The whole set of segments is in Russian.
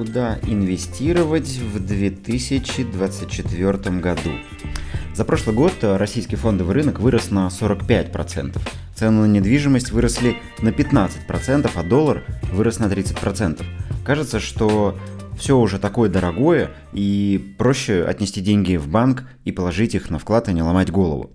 Куда инвестировать в 2024 году? За прошлый год российский фондовый рынок вырос на 45%. Цены на недвижимость выросли на 15%, а доллар вырос на 30%. Кажется, что все уже такое дорогое, и проще отнести деньги в банк и положить их на вклад, и не ломать голову.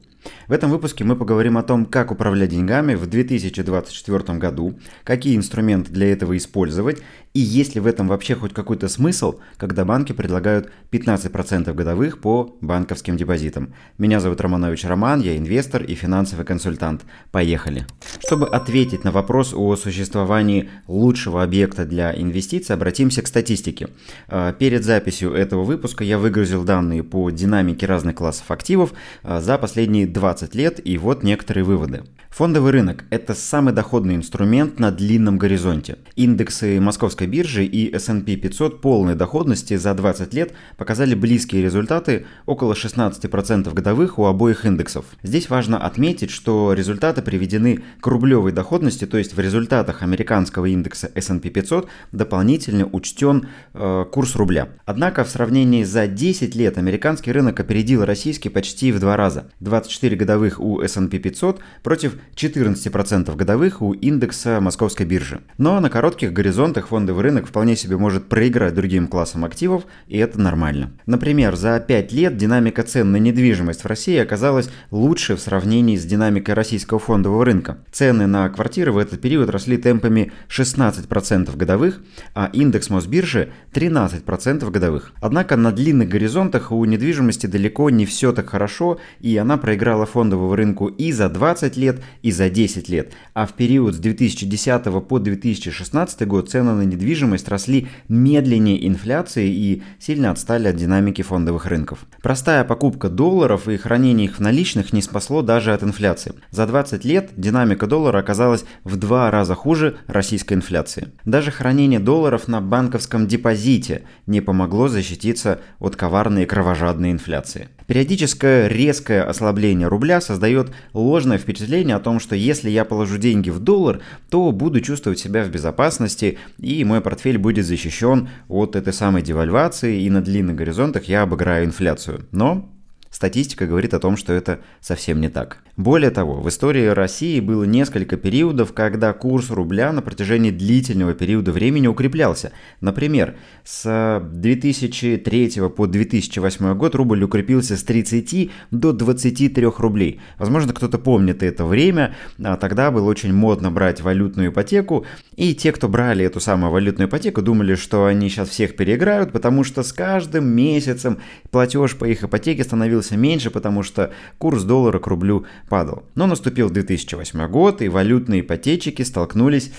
В этом выпуске мы поговорим о том, как управлять деньгами в 2024 году, какие инструменты для этого использовать и есть ли в этом вообще хоть какой-то смысл, когда банки предлагают 15% годовых по банковским депозитам. Меня зовут Романович Роман, я инвестор и финансовый консультант. Поехали! Чтобы ответить на вопрос о существовании лучшего объекта для инвестиций, обратимся к статистике. А, перед записью этого выпуска я выгрузил данные по динамике разных классов активов а, за последние 20 лет, и вот некоторые выводы. Фондовый рынок – это самый доходный инструмент на длинном горизонте. Индексы Московской биржи и S&P 500 полной доходности за 20 лет показали близкие результаты около 16% годовых у обоих индексов. Здесь важно отметить, что результаты приведены к рублевой доходности, то есть в результатах американского индекса S&P 500 дополнительно учтен э, курс рубля. Однако в сравнении за 10 лет американский рынок опередил российский почти в два раза. 24 годовых у S&P 500 против 14% годовых у индекса московской биржи. Но на коротких горизонтах фондовый рынок вполне себе может проиграть другим классам активов, и это нормально. Например, за 5 лет динамика цен на недвижимость в России оказалась лучше в сравнении с динамикой российского фондового рынка. Цены на квартиры в этот период росли темпами 16% годовых, а индекс Мосбиржи 13% годовых. Однако на длинных горизонтах у недвижимости далеко не все так хорошо, и она проиграла фондовому рынку и за 20 лет, и за 10 лет, а в период с 2010 по 2016 год цены на недвижимость росли медленнее инфляции и сильно отстали от динамики фондовых рынков. Простая покупка долларов и хранение их в наличных не спасло даже от инфляции. За 20 лет динамика доллара оказалась в два раза хуже российской инфляции. Даже хранение долларов на банковском депозите не помогло защититься от коварной и кровожадной инфляции. Периодическое резкое ослабление рубля создает ложное впечатление о том, что если я положу деньги в доллар, то буду чувствовать себя в безопасности и мой портфель будет защищен от этой самой девальвации и на длинных горизонтах я обыграю инфляцию. Но Статистика говорит о том, что это совсем не так. Более того, в истории России было несколько периодов, когда курс рубля на протяжении длительного периода времени укреплялся. Например, с 2003 по 2008 год рубль укрепился с 30 до 23 рублей. Возможно, кто-то помнит это время, а тогда было очень модно брать валютную ипотеку, и те, кто брали эту самую валютную ипотеку, думали, что они сейчас всех переиграют, потому что с каждым месяцем платеж по их ипотеке становился становился меньше, потому что курс доллара к рублю падал. Но наступил 2008 год, и валютные ипотечики столкнулись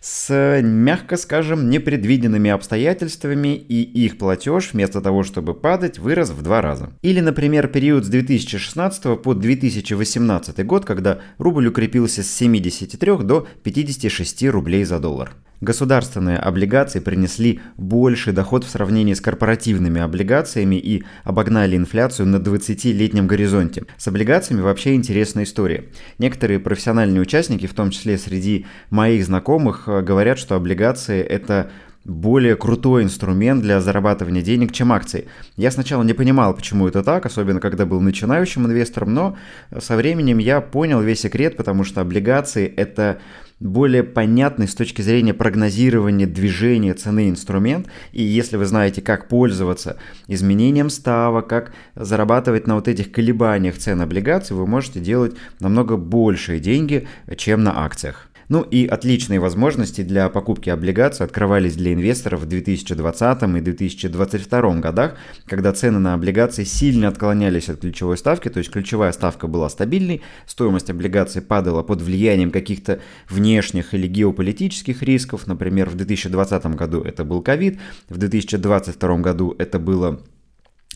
с, мягко скажем, непредвиденными обстоятельствами, и их платеж вместо того, чтобы падать, вырос в два раза. Или, например, период с 2016 по 2018 год, когда рубль укрепился с 73 до 56 рублей за доллар. Государственные облигации принесли больший доход в сравнении с корпоративными облигациями и обогнали инфляцию на 20-летнем горизонте. С облигациями вообще интересная история. Некоторые профессиональные участники, в том числе среди моих знакомых, э, говорят, что облигации это более крутой инструмент для зарабатывания денег, чем акции. Я сначала не понимал, почему это так, особенно когда был начинающим инвестором, но со временем я понял весь секрет, потому что облигации это более понятный с точки зрения прогнозирования движения цены инструмент. И если вы знаете, как пользоваться изменением ставок, как зарабатывать на вот этих колебаниях цен облигаций, вы можете делать намного большие деньги, чем на акциях. Ну и отличные возможности для покупки облигаций открывались для инвесторов в 2020 и 2022 годах, когда цены на облигации сильно отклонялись от ключевой ставки, то есть ключевая ставка была стабильной, стоимость облигаций падала под влиянием каких-то внешних или геополитических рисков, например, в 2020 году это был ковид, в 2022 году это было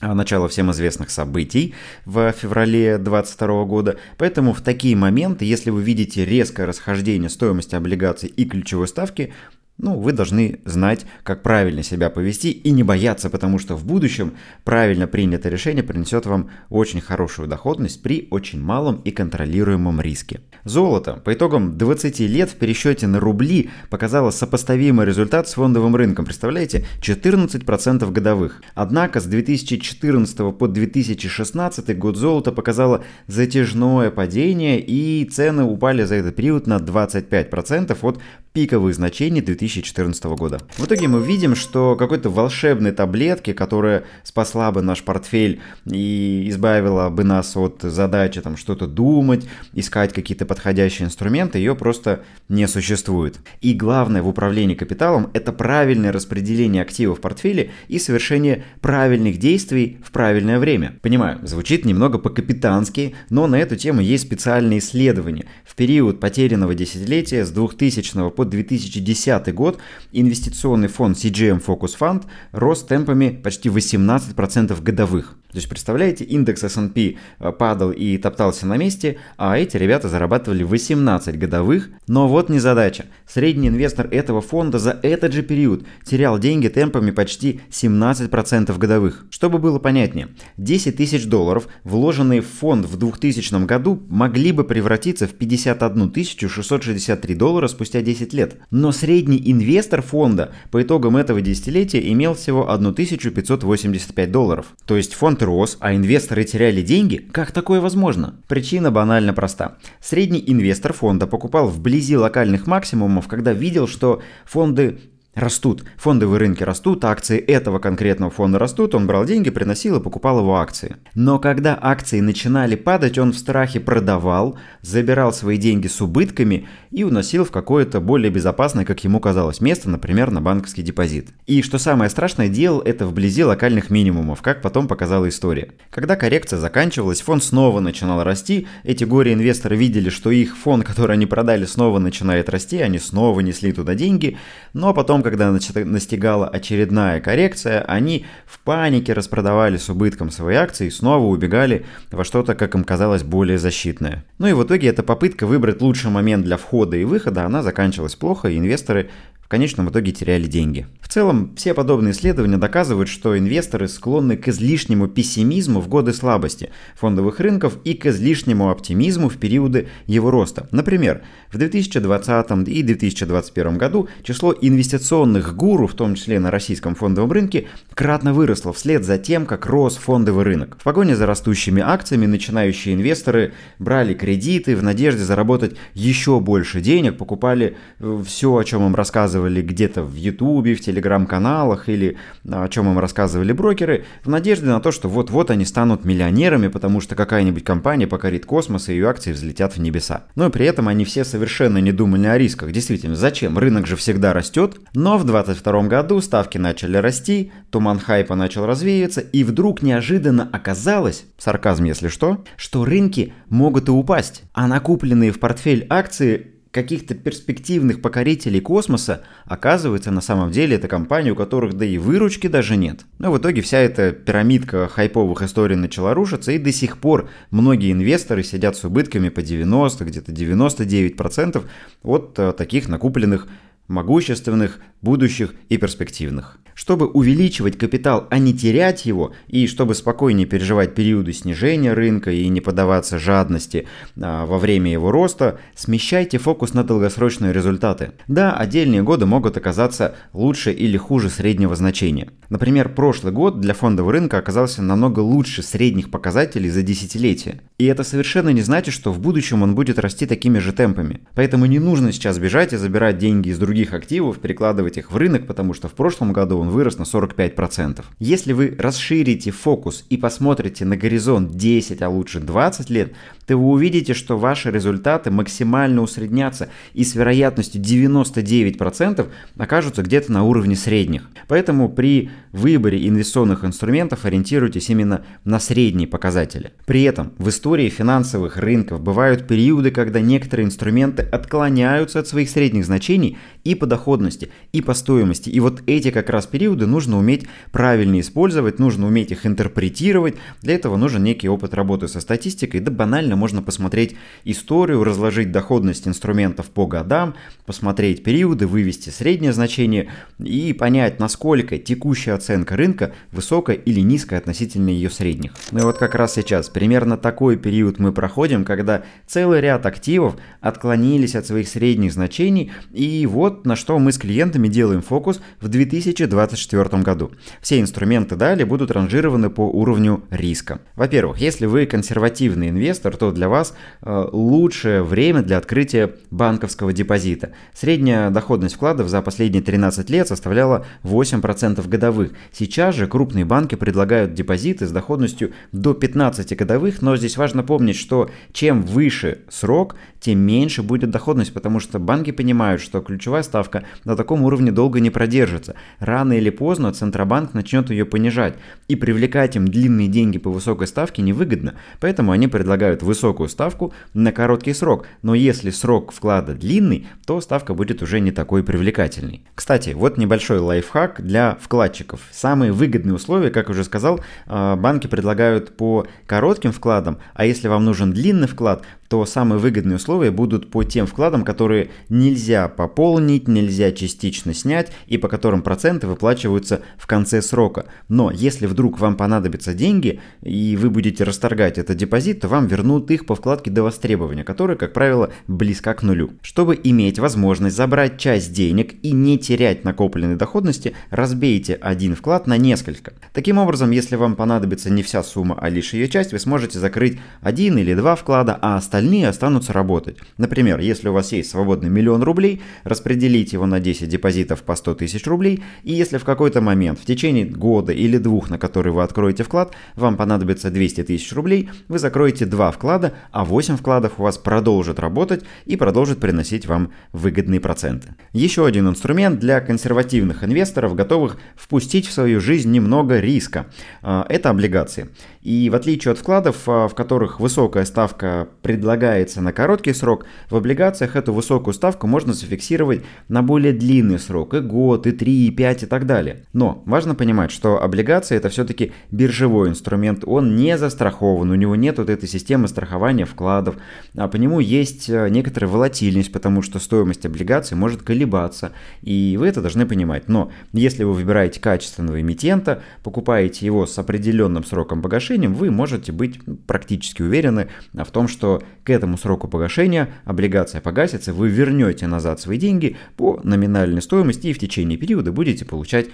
начало всем известных событий в феврале 2022 года. Поэтому в такие моменты, если вы видите резкое расхождение стоимости облигаций и ключевой ставки, ну, вы должны знать, как правильно себя повести и не бояться, потому что в будущем правильно принятое решение принесет вам очень хорошую доходность при очень малом и контролируемом риске. Золото по итогам 20 лет в пересчете на рубли показало сопоставимый результат с фондовым рынком. Представляете, 14% годовых. Однако с 2014 по 2016 год золото показало затяжное падение и цены упали за этот период на 25% от пиковых значений 2014 года. В итоге мы видим, что какой-то волшебной таблетки, которая спасла бы наш портфель и избавила бы нас от задачи там что-то думать, искать какие-то подходящие инструменты, ее просто не существует. И главное в управлении капиталом – это правильное распределение активов в портфеле и совершение правильных действий в правильное время. Понимаю, звучит немного по-капитански, но на эту тему есть специальные исследования. В период потерянного десятилетия с 2000 по 2010 год инвестиционный фонд CGM Focus Fund рос темпами почти 18% годовых. То есть, представляете, индекс S&P э, падал и топтался на месте, а эти ребята зарабатывали 18 годовых. Но вот не задача. Средний инвестор этого фонда за этот же период терял деньги темпами почти 17% годовых. Чтобы было понятнее, 10 тысяч долларов, вложенные в фонд в 2000 году, могли бы превратиться в 51 663 доллара спустя 10 лет. Но средний инвестор фонда по итогам этого десятилетия имел всего 1585 долларов. То есть фонд рос, а инвесторы теряли деньги? Как такое возможно? Причина банально проста. Средний инвестор фонда покупал вблизи локальных максимумов, когда видел, что фонды растут. Фондовые рынки растут, акции этого конкретного фонда растут, он брал деньги, приносил и покупал его акции. Но когда акции начинали падать, он в страхе продавал, забирал свои деньги с убытками и уносил в какое-то более безопасное, как ему казалось, место, например, на банковский депозит. И что самое страшное, делал это вблизи локальных минимумов, как потом показала история. Когда коррекция заканчивалась, фонд снова начинал расти, эти горе-инвесторы видели, что их фонд, который они продали, снова начинает расти, они снова несли туда деньги, но потом когда настигала очередная коррекция, они в панике распродавали с убытком свои акции и снова убегали во что-то, как им казалось, более защитное. Ну и в итоге эта попытка выбрать лучший момент для входа и выхода, она заканчивалась плохо, и инвесторы конечном итоге теряли деньги. В целом, все подобные исследования доказывают, что инвесторы склонны к излишнему пессимизму в годы слабости фондовых рынков и к излишнему оптимизму в периоды его роста. Например, в 2020 и 2021 году число инвестиционных гуру, в том числе на российском фондовом рынке, кратно выросло вслед за тем, как рос фондовый рынок. В погоне за растущими акциями начинающие инвесторы брали кредиты в надежде заработать еще больше денег, покупали э, все, о чем им рассказывали где-то в Ютубе, в Телеграм-каналах или о чем им рассказывали брокеры, в надежде на то, что вот-вот они станут миллионерами, потому что какая-нибудь компания покорит космос и ее акции взлетят в небеса. Но при этом они все совершенно не думали о рисках. Действительно, зачем? Рынок же всегда растет. Но в 2022 году ставки начали расти, туман хайпа начал развеиваться, и вдруг неожиданно оказалось, сарказм если что, что рынки могут и упасть, а накупленные в портфель акции каких-то перспективных покорителей космоса, оказывается, на самом деле это компании, у которых да и выручки даже нет. Но в итоге вся эта пирамидка хайповых историй начала рушиться, и до сих пор многие инвесторы сидят с убытками по 90, где-то 99% от э, таких накупленных могущественных, будущих и перспективных. Чтобы увеличивать капитал, а не терять его, и чтобы спокойнее переживать периоды снижения рынка и не поддаваться жадности а, во время его роста, смещайте фокус на долгосрочные результаты. Да, отдельные годы могут оказаться лучше или хуже среднего значения. Например, прошлый год для фондового рынка оказался намного лучше средних показателей за десятилетие. И это совершенно не значит, что в будущем он будет расти такими же темпами. Поэтому не нужно сейчас бежать и забирать деньги из других активов, перекладывать их в рынок, потому что в прошлом году он вырос на 45%. Если вы расширите фокус и посмотрите на горизонт 10, а лучше 20 лет, то вы увидите, что ваши результаты максимально усреднятся и с вероятностью 99% окажутся где-то на уровне средних. Поэтому при выборе инвестиционных инструментов ориентируйтесь именно на средние показатели. При этом в истории финансовых рынков бывают периоды, когда некоторые инструменты отклоняются от своих средних значений и по доходности, и по стоимости. И вот эти как раз периоды нужно уметь правильно использовать, нужно уметь их интерпретировать. Для этого нужен некий опыт работы со статистикой. Да банально можно посмотреть историю, разложить доходность инструментов по годам, посмотреть периоды, вывести среднее значение и понять, насколько текущая оценка рынка высокая или низкая относительно ее средних. Ну и вот как раз сейчас примерно такой период мы проходим, когда целый ряд активов отклонились от своих средних значений, и вот на что мы с клиентами делаем фокус в 2024 году. Все инструменты далее будут ранжированы по уровню риска. Во-первых, если вы консервативный инвестор, то для вас э, лучшее время для открытия банковского депозита. Средняя доходность вкладов за последние 13 лет составляла 8% годовых. Сейчас же крупные банки предлагают депозиты с доходностью до 15 годовых, но здесь важно помнить, что чем выше срок, тем меньше будет доходность, потому что банки понимают, что ключевая ставка на таком уровне долго не продержится. Рано или поздно Центробанк начнет ее понижать, и привлекать им длинные деньги по высокой ставке невыгодно, поэтому они предлагают высокую ставку на короткий срок, но если срок вклада длинный, то ставка будет уже не такой привлекательной. Кстати, вот небольшой лайфхак для вкладчиков. Самые выгодные условия, как уже сказал, а, банки предлагают по коротким вкладам, а если вам нужен длинный вклад, то самые выгодные условия будут по тем вкладам, которые нельзя пополнить, нельзя частично снять и по которым проценты выплачиваются в конце срока. Но если вдруг вам понадобятся деньги и вы будете расторгать этот депозит, то вам вернут их по вкладке до востребования, которая, как правило, близка к нулю. Чтобы иметь возможность забрать часть денег и не терять накопленной доходности, разбейте один вклад на несколько. Таким образом, если вам понадобится не вся сумма, а лишь ее часть, вы сможете закрыть один или два вклада, а остальные остальные останутся работать. Например, если у вас есть свободный миллион рублей, распределите его на 10 депозитов по 100 тысяч рублей, и если в какой-то момент, в течение года или двух, на который вы откроете вклад, вам понадобится 200 тысяч рублей, вы закроете 2 вклада, а 8 вкладов у вас продолжат работать и продолжат приносить вам выгодные проценты. Еще один инструмент для консервативных инвесторов, готовых впустить в свою жизнь немного риска. А, это облигации. И в отличие от вкладов, а, в которых высокая ставка предлагается на короткий срок, в облигациях эту высокую ставку можно зафиксировать на более длинный срок, и год, и 3, и 5, и так далее. Но важно понимать, что облигации это все-таки биржевой инструмент, он не застрахован, у него нет вот этой системы страхования вкладов, а по нему есть а, некоторая волатильность, потому что стоимость облигаций может колебаться, и вы это должны понимать. Но если вы выбираете качественного эмитента, покупаете его с определенным сроком погашения, погашением, вы можете быть практически уверены в том, что к этому сроку погашения облигация погасится, вы вернете назад свои деньги по номинальной стоимости и в течение периода будете получать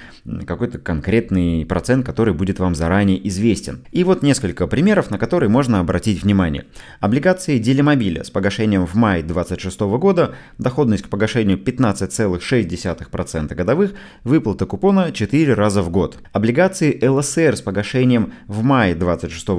какой-то конкретный процент, который будет вам заранее известен. И вот несколько примеров, на которые можно обратить внимание. Облигации Делимобиля с погашением в мае 2026 года, доходность к погашению 15,6% годовых, выплата купона 4 раза в год. Облигации ЛСР с погашением в мае 2026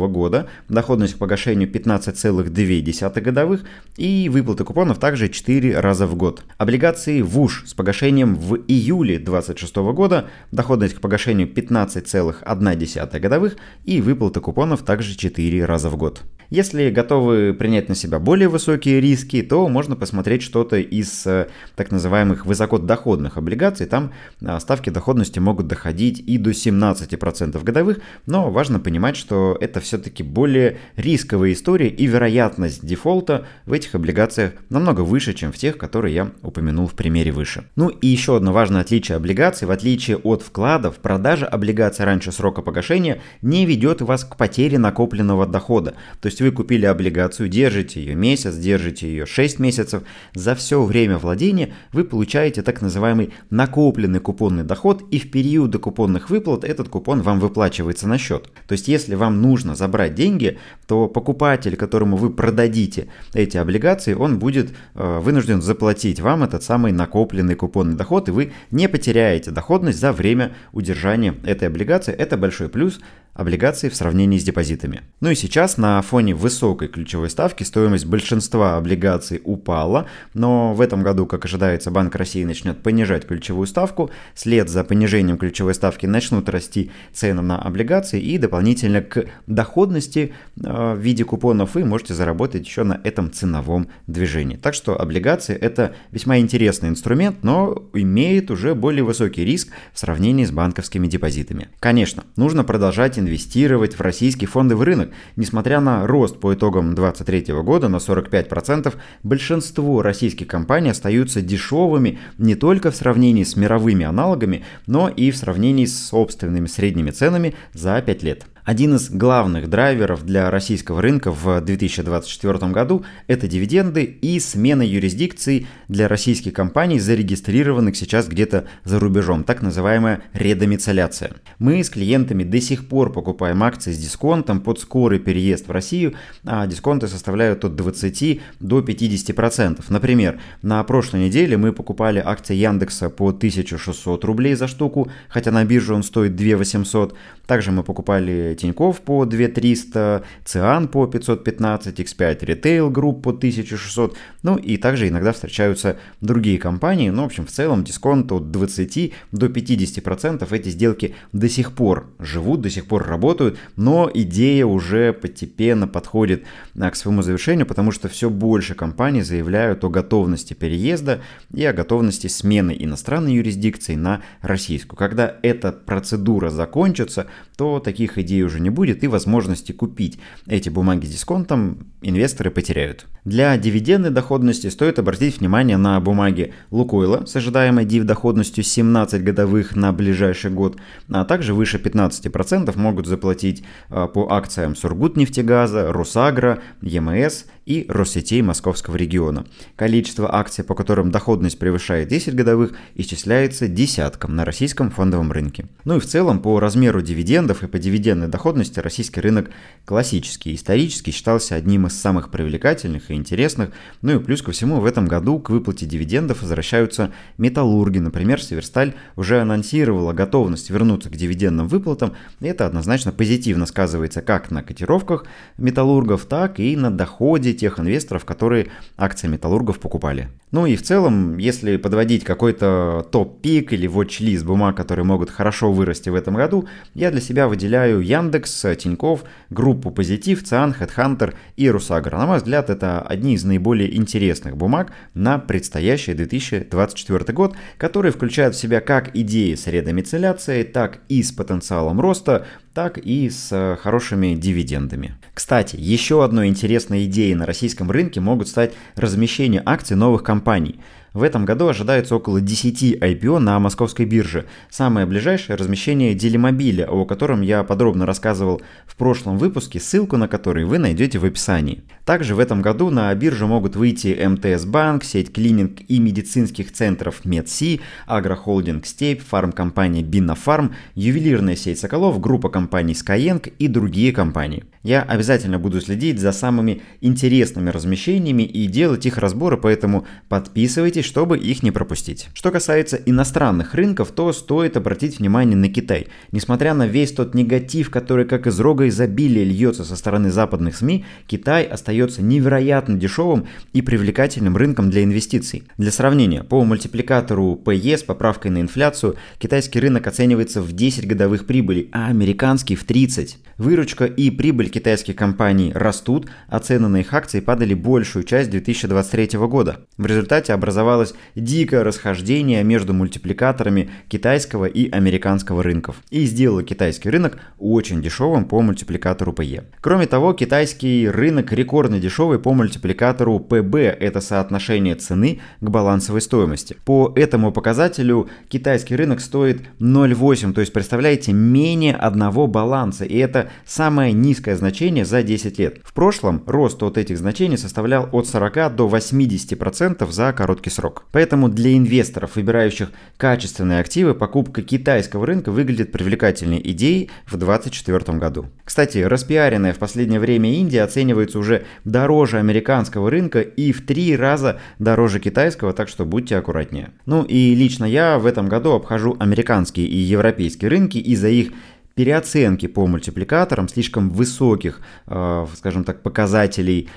года, доходность к погашению 15,2 годовых и выплаты купонов также 4 раза в год. Облигации ВУШ с погашением в июле 2026 года, доходность к погашению 15,1 годовых и выплаты купонов также 4 раза в год. Если готовы принять на себя более высокие риски, то можно посмотреть что-то из э, так называемых высокодоходных облигаций. Там э, ставки доходности могут доходить и до 17% годовых, но важно понимать, что это все-таки более рисковая история и вероятность дефолта в этих облигациях намного выше, чем в тех, которые я упомянул в примере выше. Ну и еще одно важное отличие облигаций. В отличие от вкладов, продажа облигаций раньше срока погашения не ведет вас к потере накопленного дохода. То есть есть вы купили облигацию, держите ее месяц, держите ее 6 месяцев, за все время владения вы получаете так называемый накопленный купонный доход, и в периоды купонных выплат этот купон вам выплачивается на счет. То есть если вам нужно забрать деньги, то покупатель, которому вы продадите эти облигации, он будет э, вынужден заплатить вам этот самый накопленный купонный доход, и вы не потеряете доходность за время удержания этой облигации. Это большой плюс облигаций в сравнении с депозитами. Ну и сейчас на фоне высокой ключевой ставки стоимость большинства облигаций упала, но в этом году, как ожидается, Банк России начнет понижать ключевую ставку, след за понижением ключевой ставки начнут расти цены на облигации и дополнительно к доходности э, в виде купонов вы можете заработать еще на этом ценовом движении. Так что облигации это весьма интересный инструмент, но имеет уже более высокий риск в сравнении с банковскими депозитами. Конечно, нужно продолжать инвестировать в российский фондовый рынок. Несмотря на рост по итогам 2023 года на 45%, большинство российских компаний остаются дешевыми не только в сравнении с мировыми аналогами, но и в сравнении с собственными средними ценами за 5 лет. Один из главных драйверов для российского рынка в 2024 году – это дивиденды и смена юрисдикции для российских компаний, зарегистрированных сейчас где-то за рубежом, так называемая редомицеляция. Мы с клиентами до сих пор покупаем акции с дисконтом под скорый переезд в Россию, а дисконты составляют от 20 до 50%. Например, на прошлой неделе мы покупали акции Яндекса по 1600 рублей за штуку, хотя на бирже он стоит 2800. Также мы покупали Тиньков по 2300, Циан по 515, X5 Retail Group по 1600, ну и также иногда встречаются другие компании, ну, в общем, в целом дисконт от 20 до 50% эти сделки до сих пор живут, до сих пор работают, но идея уже постепенно подходит а, к своему завершению, потому что все больше компаний заявляют о готовности переезда и о готовности смены иностранной юрисдикции на российскую. Когда эта процедура закончится, то таких идей уже не будет и возможности купить эти бумаги с дисконтом инвесторы потеряют. Для дивидендной доходности стоит обратить внимание на бумаги Лукойла с ожидаемой див доходностью 17 годовых на ближайший год, а также выше 15% могут заплатить а, по акциям Сургутнефтегаза, Росагра, ЕМС и Россетей Московского региона. Количество акций, по которым доходность превышает 10 годовых, исчисляется десятком на российском фондовом рынке. Ну и в целом по размеру дивидендов и по дивидендной доходности российский рынок классический, исторически считался одним из самых привлекательных и интересных. Ну и плюс ко всему в этом году к выплате дивидендов возвращаются металлурги. Например, Северсталь уже анонсировала готовность вернуться к дивидендным выплатам. И это однозначно позитивно сказывается как на котировках металлургов, так и на доходе тех инвесторов, которые акции металлургов покупали. Ну и в целом, если подводить какой-то топ-пик или watch-лист бумаг, которые могут хорошо вырасти в этом году, я для себя выделяю Яндекс, Тиньков, группу Позитив, Циан, Headhunter и Русагра. На мой взгляд, это одни из наиболее интересных бумаг на предстоящий 2024 год, которые включают в себя как идеи с редомицеляцией, так и с потенциалом роста, так и с хорошими дивидендами. Кстати, еще одной интересной идеей на российском рынке могут стать размещение акций новых компаний – в этом году ожидается около 10 IPO на московской бирже. Самое ближайшее размещение Делимобиля, о котором я подробно рассказывал в прошлом выпуске, ссылку на который вы найдете в описании. Также в этом году на биржу могут выйти МТС Банк, сеть клининг и медицинских центров Медси, агрохолдинг Степь, фармкомпания Бинофарм, ювелирная сеть Соколов, группа компаний Skyeng и другие компании. Я обязательно буду следить за самыми интересными размещениями и делать их разборы, поэтому подписывайтесь, чтобы их не пропустить. Что касается иностранных рынков, то стоит обратить внимание на Китай. Несмотря на весь тот негатив, который как из рога изобилия льется со стороны западных СМИ, Китай остается невероятно дешевым и привлекательным рынком для инвестиций. Для сравнения, по мультипликатору PE с поправкой на инфляцию, китайский рынок оценивается в 10 годовых прибыли, а американский в 30. Выручка и прибыль китайских компаний растут, а цены на их акции падали большую часть 2023 года. В результате образовалось дикое расхождение между мультипликаторами китайского и американского рынков и сделало китайский рынок очень дешевым по мультипликатору PE. Кроме того, китайский рынок рекордно дешевый по мультипликатору PB, это соотношение цены к балансовой стоимости. По этому показателю китайский рынок стоит 0,8, то есть представляете, менее одного баланса, и это самая низкая значение за 10 лет. В прошлом рост от этих значений составлял от 40 до 80% за короткий срок. Поэтому для инвесторов, выбирающих качественные активы, покупка китайского рынка выглядит привлекательной идеей в 2024 году. Кстати, распиаренная в последнее время Индия оценивается уже дороже американского рынка и в три раза дороже китайского, так что будьте аккуратнее. Ну и лично я в этом году обхожу американские и европейские рынки из-за их переоценки по мультипликаторам, слишком высоких, э, скажем так, показателей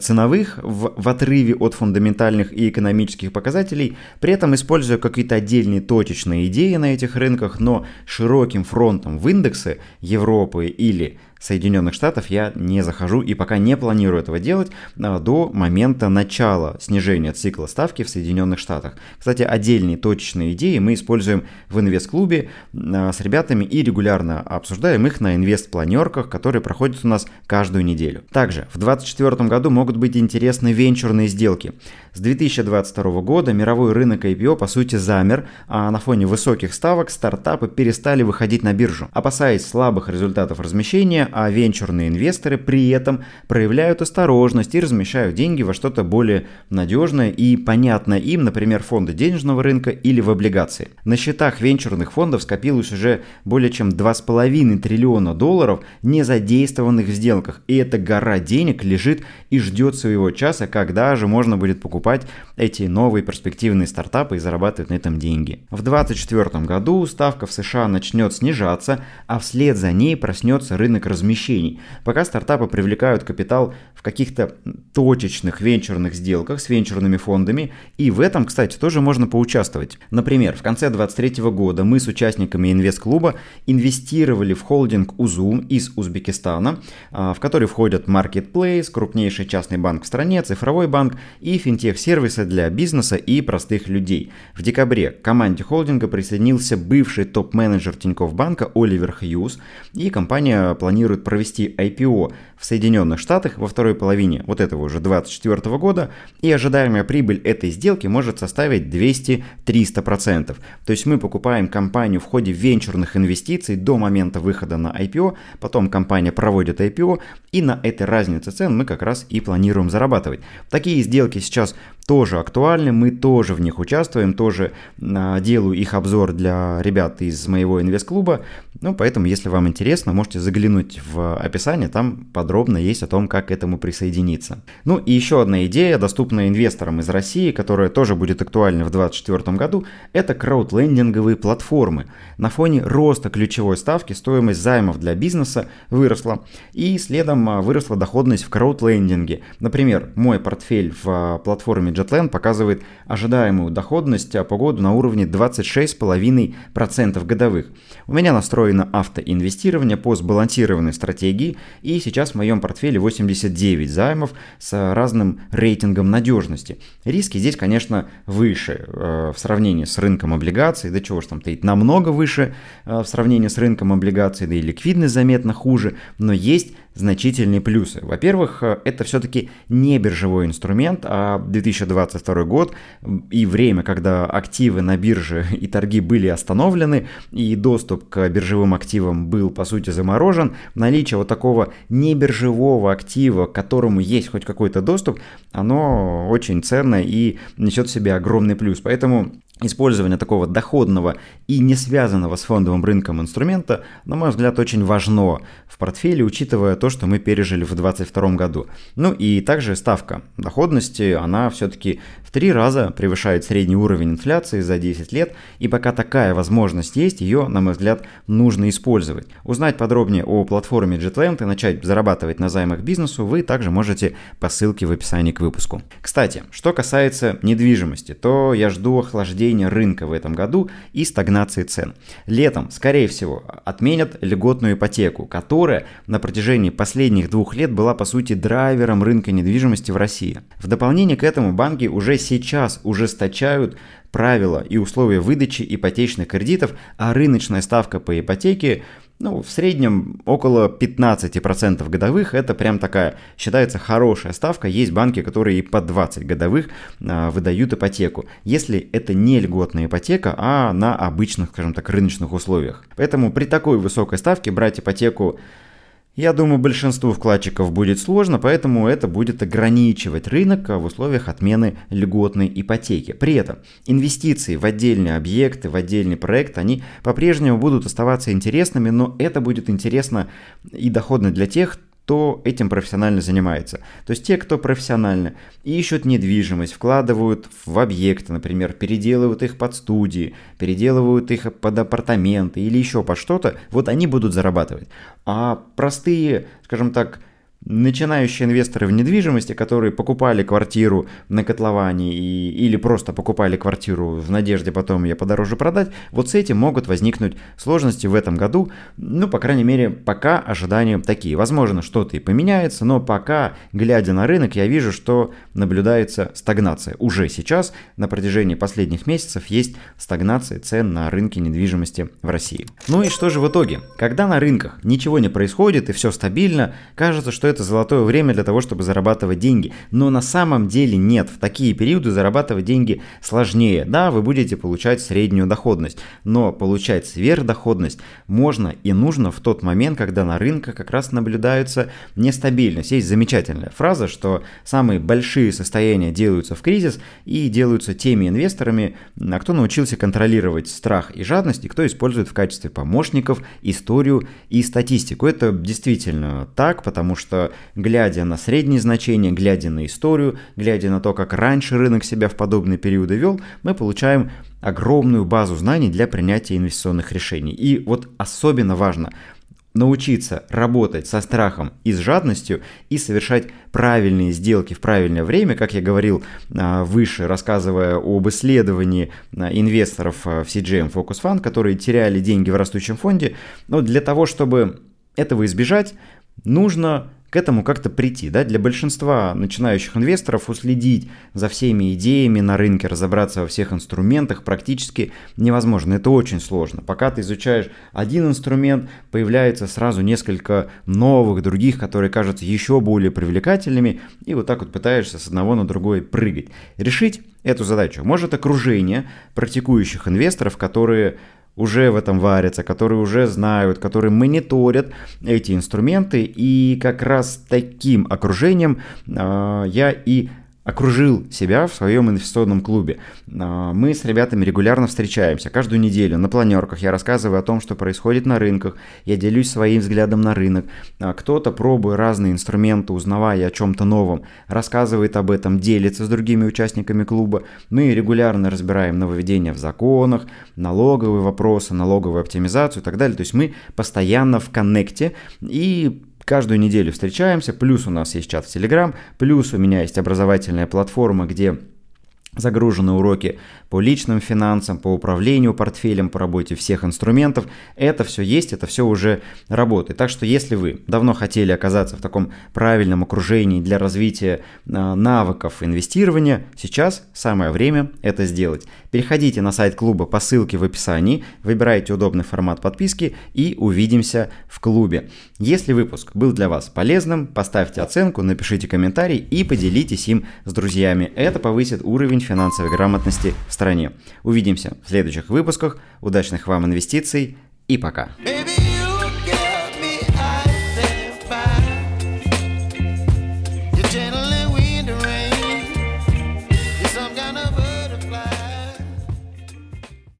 ценовых в, в отрыве от фундаментальных и экономических показателей, при этом используя какие-то отдельные точечные идеи на этих рынках, но широким фронтом в индексы Европы или Соединенных Штатов я не захожу и пока не планирую этого делать а, до момента начала снижения цикла ставки в Соединенных Штатах. Кстати, отдельные точечные идеи мы используем в инвест-клубе а, с ребятами и регулярно обсуждаем их на инвест-планерках, которые проходят у нас каждую неделю. Также в 2024 году могут быть интересны венчурные сделки. С 2022 года мировой рынок IPO по сути замер, а на фоне высоких ставок стартапы перестали выходить на биржу. Опасаясь слабых результатов размещения, а венчурные инвесторы при этом проявляют осторожность и размещают деньги во что-то более надежное и понятное им, например, фонды денежного рынка или в облигации. На счетах венчурных фондов скопилось уже более чем 2,5 триллиона долларов, не задействованных в сделках, и эта гора денег лежит и ждет своего часа, когда же можно будет покупать эти новые перспективные стартапы и зарабатывать на этом деньги. В 2024 году ставка в США начнет снижаться, а вслед за ней проснется рынок размещений. Пока стартапы привлекают капитал в каких-то точечных венчурных сделках с венчурными фондами, и в этом, кстати, тоже можно поучаствовать. Например, в конце 2023 года мы с участниками инвест-клуба инвестировали в холдинг Узум из Узбекистана, а, в который входят Marketplace, крупнейший частный банк в стране, цифровой банк и финтех-сервисы для бизнеса и простых людей. В декабре к команде холдинга присоединился бывший топ-менеджер Тинькофф банка Оливер Хьюз, и компания планирует провести IPO в Соединенных Штатах во второй половине вот этого уже 2024 года, и ожидаемая прибыль этой сделки может составить 200-300%. То есть мы покупаем компанию в ходе венчурных инвестиций до момента выхода на IPO, потом компания проводит IPO, и на этой разнице цен мы как раз и планируем зарабатывать. Такие сделки сейчас тоже актуальны, мы тоже в них участвуем, тоже а, делаю их обзор для ребят из моего инвест-клуба, ну, поэтому, если вам интересно, можете заглянуть в описание, там подробно есть о том, как к этому присоединиться. Ну, и еще одна идея, доступная инвесторам из России, которая тоже будет актуальна в 2024 году, это краудлендинговые платформы. На фоне роста ключевой ставки стоимость займов для бизнеса выросла, и следом а, выросла доходность в краудлендинге. Например, мой портфель в а, платформе JetLand показывает ожидаемую доходность по году на уровне 26,5% годовых. У меня настроено автоинвестирование по сбалансированной стратегии, и сейчас в моем портфеле 89 займов с разным рейтингом надежности. Риски здесь, конечно, выше э, в сравнении с рынком облигаций, да чего ж там стоит, намного выше э, в сравнении с рынком облигаций, да и ликвидность заметно хуже, но есть значительные плюсы. Во-первых, э, это все-таки не биржевой инструмент, а 2022 год и время, когда активы на бирже и торги были остановлены, и доступ к биржевым активам был, по сути, заморожен, наличие вот такого небиржевого актива, к которому есть хоть какой-то доступ, оно очень ценно и несет в себе огромный плюс. Поэтому Использование такого доходного и не связанного с фондовым рынком инструмента, на мой взгляд, очень важно в портфеле, учитывая то, что мы пережили в 2022 году. Ну и также ставка доходности, она все-таки три раза превышает средний уровень инфляции за 10 лет, и пока такая возможность есть, ее, на мой взгляд, нужно использовать. Узнать подробнее о платформе JetLand и начать зарабатывать на займах бизнесу вы также можете по ссылке в описании к выпуску. Кстати, что касается недвижимости, то я жду охлаждения рынка в этом году и стагнации цен. Летом, скорее всего, отменят льготную ипотеку, которая на протяжении последних двух лет была по сути драйвером рынка недвижимости в России. В дополнение к этому банки уже сейчас ужесточают правила и условия выдачи ипотечных кредитов, а рыночная ставка по ипотеке ну, в среднем около 15% годовых. Это прям такая, считается, хорошая ставка. Есть банки, которые и по 20 годовых а, выдают ипотеку. Если это не льготная ипотека, а на обычных, скажем так, рыночных условиях. Поэтому при такой высокой ставке брать ипотеку я думаю, большинству вкладчиков будет сложно, поэтому это будет ограничивать рынок в условиях отмены льготной ипотеки. При этом инвестиции в отдельные объекты, в отдельный проект, они по-прежнему будут оставаться интересными, но это будет интересно и доходно для тех, кто этим профессионально занимается. То есть те, кто профессионально ищут недвижимость, вкладывают в объекты, например, переделывают их под студии, переделывают их под апартаменты или еще под что-то, вот они будут зарабатывать. А простые, скажем так, начинающие инвесторы в недвижимости, которые покупали квартиру на котловане и, или просто покупали квартиру в надежде потом ее подороже продать, вот с этим могут возникнуть сложности в этом году. Ну, по крайней мере, пока ожидания такие. Возможно, что-то и поменяется, но пока, глядя на рынок, я вижу, что наблюдается стагнация. Уже сейчас, на протяжении последних месяцев, есть стагнация цен на рынке недвижимости в России. Ну и что же в итоге? Когда на рынках ничего не происходит и все стабильно, кажется, что это золотое время для того, чтобы зарабатывать деньги. Но на самом деле нет. В такие периоды зарабатывать деньги сложнее. Да, вы будете получать среднюю доходность, но получать сверхдоходность можно и нужно в тот момент, когда на рынках как раз наблюдается нестабильность. Есть замечательная фраза, что самые большие состояния делаются в кризис и делаются теми инвесторами, а кто научился контролировать страх и жадность, и кто использует в качестве помощников историю и статистику. Это действительно так, потому что глядя на средние значения, глядя на историю, глядя на то, как раньше рынок себя в подобные периоды вел, мы получаем огромную базу знаний для принятия инвестиционных решений. И вот особенно важно научиться работать со страхом и с жадностью и совершать правильные сделки в правильное время, как я говорил а, выше, рассказывая об исследовании а, инвесторов а, в CGM Focus Fund, которые теряли деньги в растущем фонде. Но для того, чтобы этого избежать, нужно к этому как-то прийти. Да? Для большинства начинающих инвесторов уследить за всеми идеями на рынке, разобраться во всех инструментах практически невозможно. Это очень сложно. Пока ты изучаешь один инструмент, появляется сразу несколько новых, других, которые кажутся еще более привлекательными, и вот так вот пытаешься с одного на другой прыгать. Решить эту задачу может окружение практикующих инвесторов, которые уже в этом варятся, которые уже знают, которые мониторят эти инструменты. И как раз таким окружением э, я и окружил себя в своем инвестиционном клубе. А, мы с ребятами регулярно встречаемся. Каждую неделю на планерках я рассказываю о том, что происходит на рынках. Я делюсь своим взглядом на рынок. А, кто-то, пробуя разные инструменты, узнавая о чем-то новом, рассказывает об этом, делится с другими участниками клуба. Мы регулярно разбираем нововведения в законах, налоговые вопросы, налоговую оптимизацию и так далее. То есть мы постоянно в коннекте и Каждую неделю встречаемся, плюс у нас есть чат в Телеграм, плюс у меня есть образовательная платформа, где загружены уроки по личным финансам, по управлению портфелем, по работе всех инструментов. Это все есть, это все уже работает. Так что если вы давно хотели оказаться в таком правильном окружении для развития а, навыков инвестирования, сейчас самое время это сделать. Переходите на сайт клуба по ссылке в описании, выбирайте удобный формат подписки и увидимся в клубе. Если выпуск был для вас полезным, поставьте оценку, напишите комментарий и поделитесь им с друзьями. Это повысит уровень финансовой грамотности в стране. Увидимся в следующих выпусках. Удачных вам инвестиций и пока. Baby.